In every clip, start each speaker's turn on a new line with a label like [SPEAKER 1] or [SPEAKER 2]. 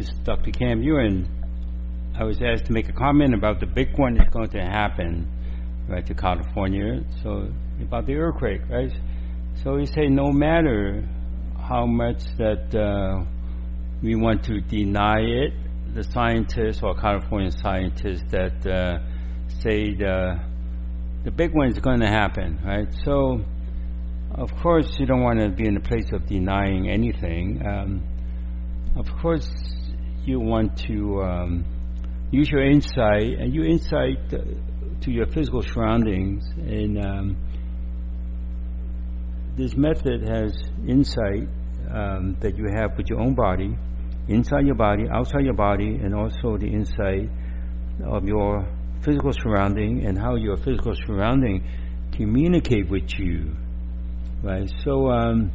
[SPEAKER 1] This is Dr. Kam Yuen. I was asked to make a comment about the big one that's going to happen right to California. So about the earthquake, right? So he say no matter how much that uh, we want to deny it, the scientists or California scientists that uh, say the the big one is going to happen, right? So of course you don't want to be in a place of denying anything. Um, of course, you want to um, use your insight and your insight to your physical surroundings. And um, this method has insight um, that you have with your own body, inside your body, outside your body, and also the insight of your physical surrounding and how your physical surrounding communicate with you. Right. So, um,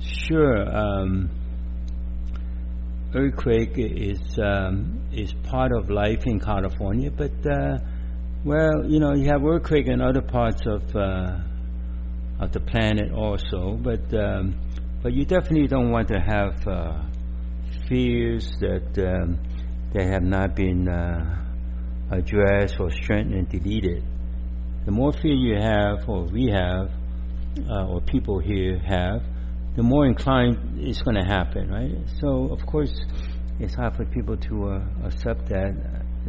[SPEAKER 1] sure um, earthquake is um, is part of life in California, but uh, well, you know, you have earthquake in other parts of uh, of the planet also, but um, but you definitely don't want to have uh, fears that um, that have not been uh, addressed or strengthened and deleted. The more fear you have, or we have, uh, or people here have, the more inclined it's going to happen, right? So, of course, it's hard for people to uh, accept that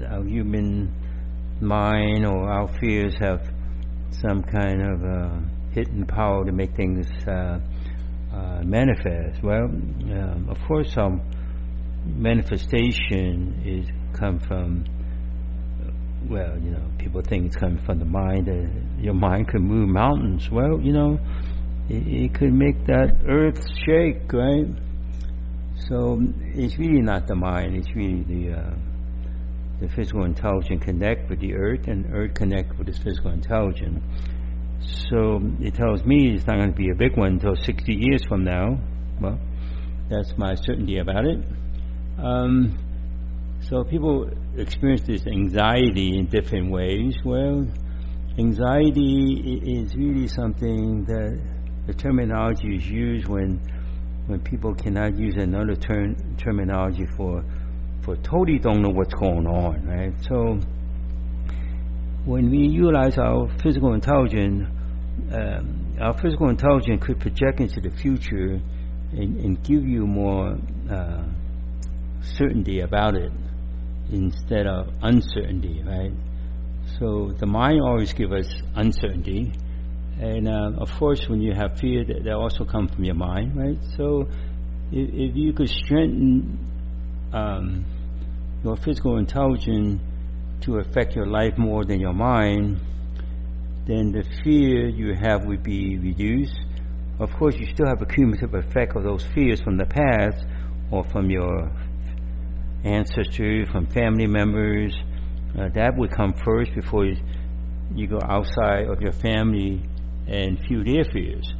[SPEAKER 1] our human mind or our fears have some kind of uh, hidden power to make things uh, uh manifest. Well, um, of course, our manifestation is come from. Well, you know, people think it's coming from the mind. your mind can move mountains. Well, you know, it, it could make that earth shake, right? So it's really not the mind; it's really the uh, the physical intelligence connect with the earth, and earth connect with this physical intelligence. So it tells me it's not going to be a big one until 60 years from now. Well, that's my certainty about it. Um, so people experience this anxiety in different ways. Well, anxiety is really something that the terminology is used when when people cannot use another term terminology for for totally don't know what's going on, right? So when we utilize our physical intelligence, um, our physical intelligence could project into the future and, and give you more uh, certainty about it instead of uncertainty, right? So the mind always gives us uncertainty, and uh, of course, when you have fear, that, that also comes from your mind, right? So, if, if you could strengthen um, your physical intelligence to affect your life more than your mind, then the fear you have would be reduced. Of course, you still have a cumulative effect of those fears from the past or from your ancestors, from family members. Uh, that would come first before you, you go outside of your family and few their fears.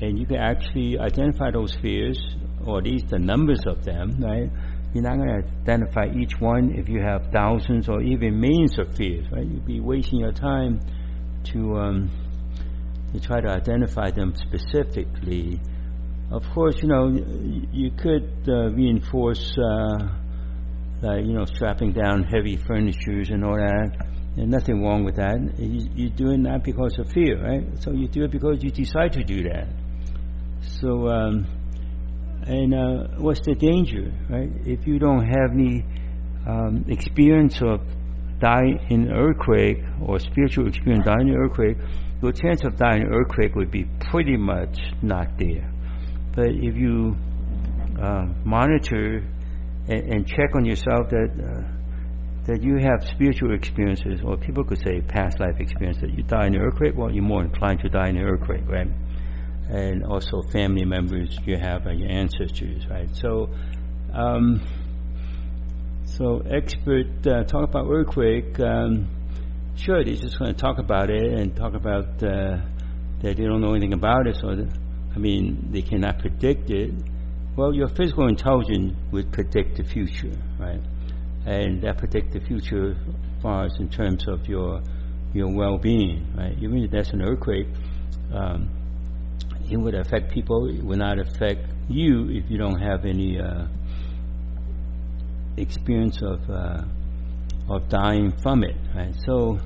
[SPEAKER 1] And you can actually identify those fears, or at least the numbers of them, right? You're not going to identify each one if you have thousands or even millions of fears, right? You'd be wasting your time to um, to try to identify them specifically. Of course, you know you could uh, reinforce, uh, you know, strapping down heavy furnitures and all that there's nothing wrong with that. You, are doing that because of fear, right? So you do it because you decide to do that. So, um, and uh, what's the danger, right? If you don't have any um, experience of dying in an earthquake or spiritual experience dying in an earthquake, your chance of dying in an earthquake would be pretty much not there. But if you uh, monitor and, and, check on yourself that uh, that you have spiritual experiences, or people could say past life experience, that you die in an earthquake, well, you're more inclined to die in an earthquake, right? And also family members you have, uh, your ancestors, right? So, um, so expert uh, talk about earthquake. Um, sure, they're just going to talk about it and talk about uh, that they don't know anything about it. So, I mean, they cannot predict it. Well, your physical intelligence would predict the future, right? And that predict the future as in terms of your your well-being, right? Even if that's an earthquake, um, it would affect people. It would not affect you if you don't have any uh, experience of uh, of dying from it, right? So,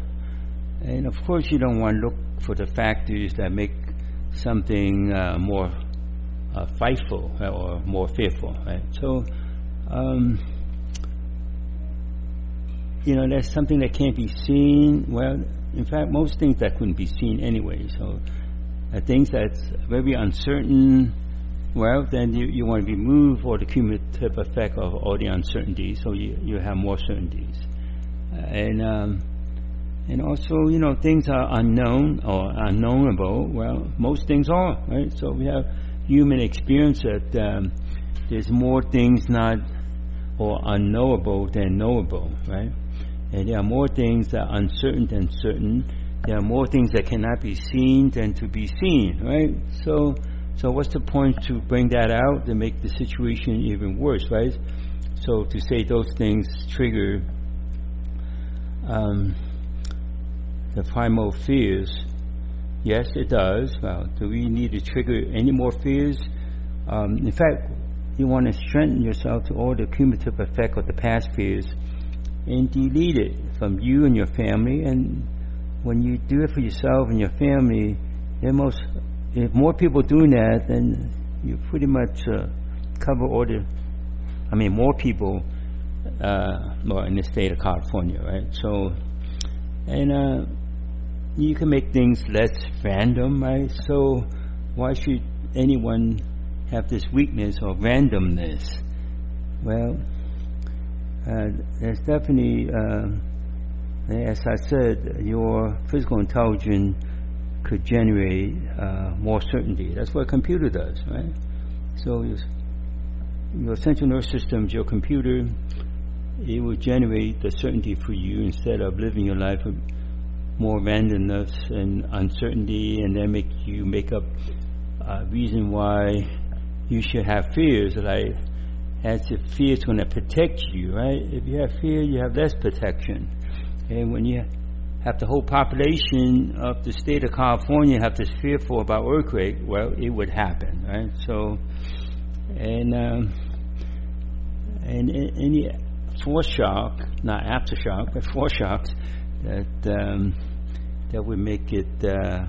[SPEAKER 1] and of course, you don't want to look for the factors that make something uh, more uh, frightful or more fearful, right? So, um, you know, there's something that can't be seen. Well, in fact, most things that couldn't be seen anyway. So, things that's very uncertain, well, then you, you want to remove all the cumulative effect of all the uncertainties, so you, you have more certainties. And um, and also, you know, things are unknown or unknowable. Well, most things are, right? So we have human experience that um, there's more things not or unknowable than knowable, right? And there are more things that are uncertain than certain. There are more things that cannot be seen than to be seen, right? So, so what's the point to bring that out to make the situation even worse, right? So to say those things trigger um, the primal fears, yes, it does. Well, do we need to trigger any more fears? Um, in fact, you want to strengthen yourself to all the cumulative effect of the past fears and delete it from you and your family. And when you do it for yourself and your family, most, if more people doing that, then you pretty much uh, cover all the, I mean, more people uh, well, in the state of California, right? So, and uh, you can make things less random, right? So, why should anyone have this weakness or randomness? Well, there's definitely, uh, as I said, your physical intelligence could generate uh, more certainty. That's what a computer does, right? So your, your central nervous system is your computer. It will generate the certainty for you instead of living your life with more randomness and uncertainty, and then make you make up a reason why you should have fears. Like as if fear is going to protect you, right? If you have fear, you have less protection. And when you have the whole population of the state of California have this fearful about earthquake, well, it would happen, right? So, and um, and any foreshock, not aftershock, but foreshocks that um, that would make it uh,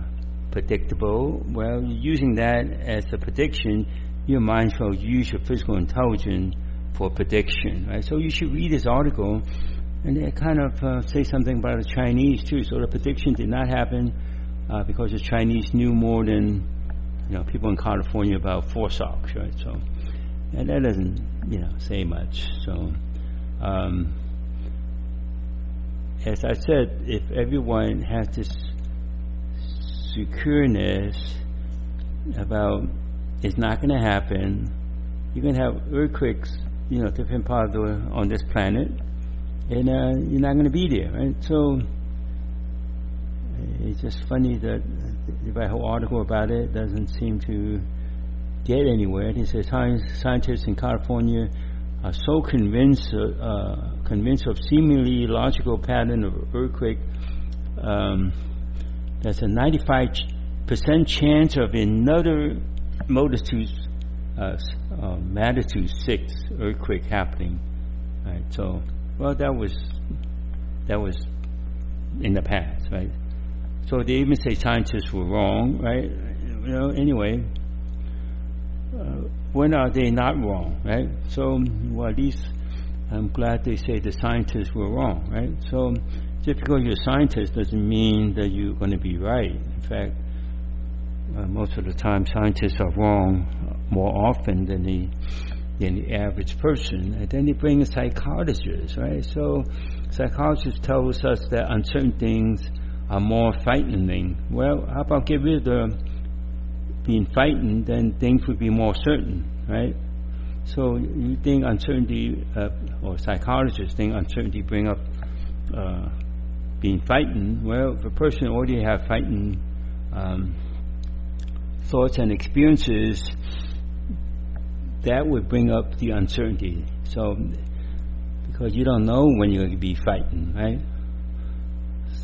[SPEAKER 1] predictable. Well, using that as a prediction, your mind shall use your physical intelligence for prediction, right? So you should read this article, and they kind of uh, say something about the Chinese too. So the prediction did not happen uh, because the Chinese knew more than you know people in California about foreshocks, right? So and that doesn't you know say much. So. Um, as I said, if everyone has this secureness about it's not going to happen, you're going to have earthquakes, you know, different parts the, on this planet, and uh, you're not going to be there, right? So it's just funny that the whole article about it doesn't seem to get anywhere. He says scientists in California are so convinced uh, convinced of seemingly logical pattern of earthquake. Um, there's a 95% chance of another magnitude, uh, uh, magnitude six earthquake happening. Right. So, well, that was that was in the past, right? So they even say scientists were wrong, right? You know, anyway, uh, when are they not wrong, right? So, well, at least I'm glad they say the scientists were wrong, right? So, just because you're a scientist doesn't mean that you're going to be right. In fact, uh, most of the time, scientists are wrong more often than the than the average person. And then they bring a psychologist, right? So, psychologists tells us that uncertain things are more frightening. Well, how about get rid of being frightened, then things would be more certain, right? So you think uncertainty, uh, or psychologists think uncertainty bring up uh, being frightened. Well, if a person already have frightened um, thoughts and experiences, that would bring up the uncertainty. So, because you don't know when you're going to be fighting, right?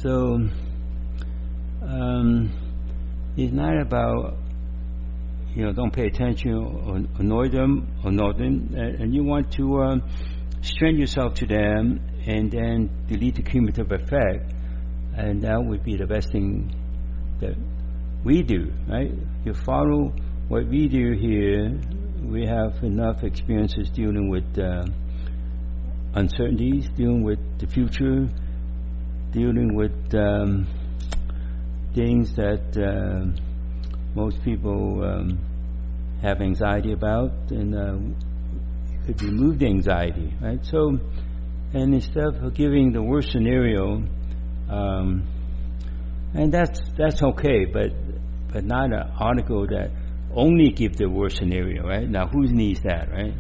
[SPEAKER 1] So, um, it's not about you know, don't pay attention or annoy them, or annoy them, and, and you want to uh, strain yourself to them and then delete the cumulative effect. And that would be the best thing that we do, right? You follow what we do here. We have enough experiences dealing with uh, uncertainties, dealing with the future, dealing with um, things that uh, most people um, have anxiety about, and uh, could remove the anxiety, right? So, and instead of giving the worst scenario, um, and that's that's okay, but but not an article that only give the worst scenario, right? Now, who needs that, right?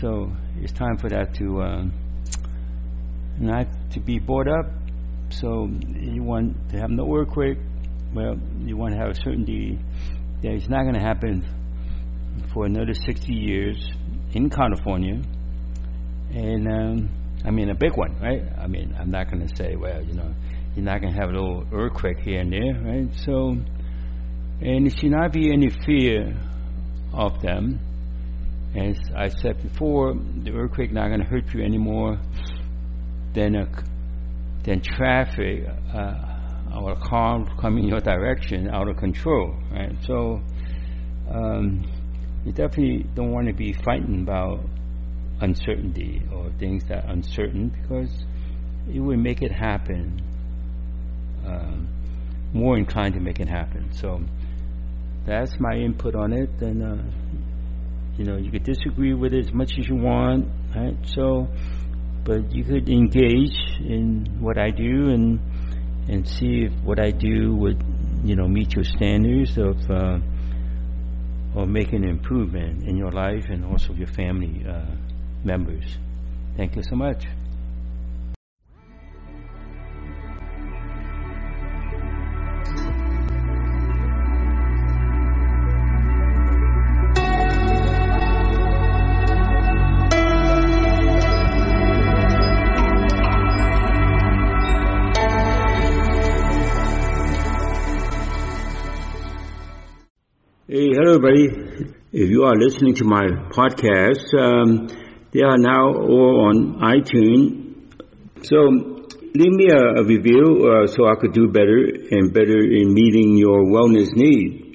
[SPEAKER 1] So it's time for that to um, not to be brought up. So you want to have no earthquake. Well, you want to have a certainty that it's not going to happen for another 60 years in California. And um, I mean, a big one, right? I mean, I'm not going to say, well, you know, you're not going to have a little earthquake here and there, right? So, and it should not be any fear of them. As I said before, the earthquake not going to hurt you anymore than a, than traffic uh, or a car coming your direction out of control, right? So, um, you definitely don't want to be fighting about uncertainty or things that are uncertain because it will make it happen. Um, more inclined to make it happen. So that's my input on it. And uh, you know, you could disagree with it as much as you want, right? So, but you could engage in what I do and and see if what I do would, you know, meet your standards of. Uh, or make an improvement in your life and also your family uh, members. Thank you so much. Everybody. If you are listening to my podcast, um, they are now all on iTunes. So leave me a, a review uh, so I could do better and better in meeting your wellness need.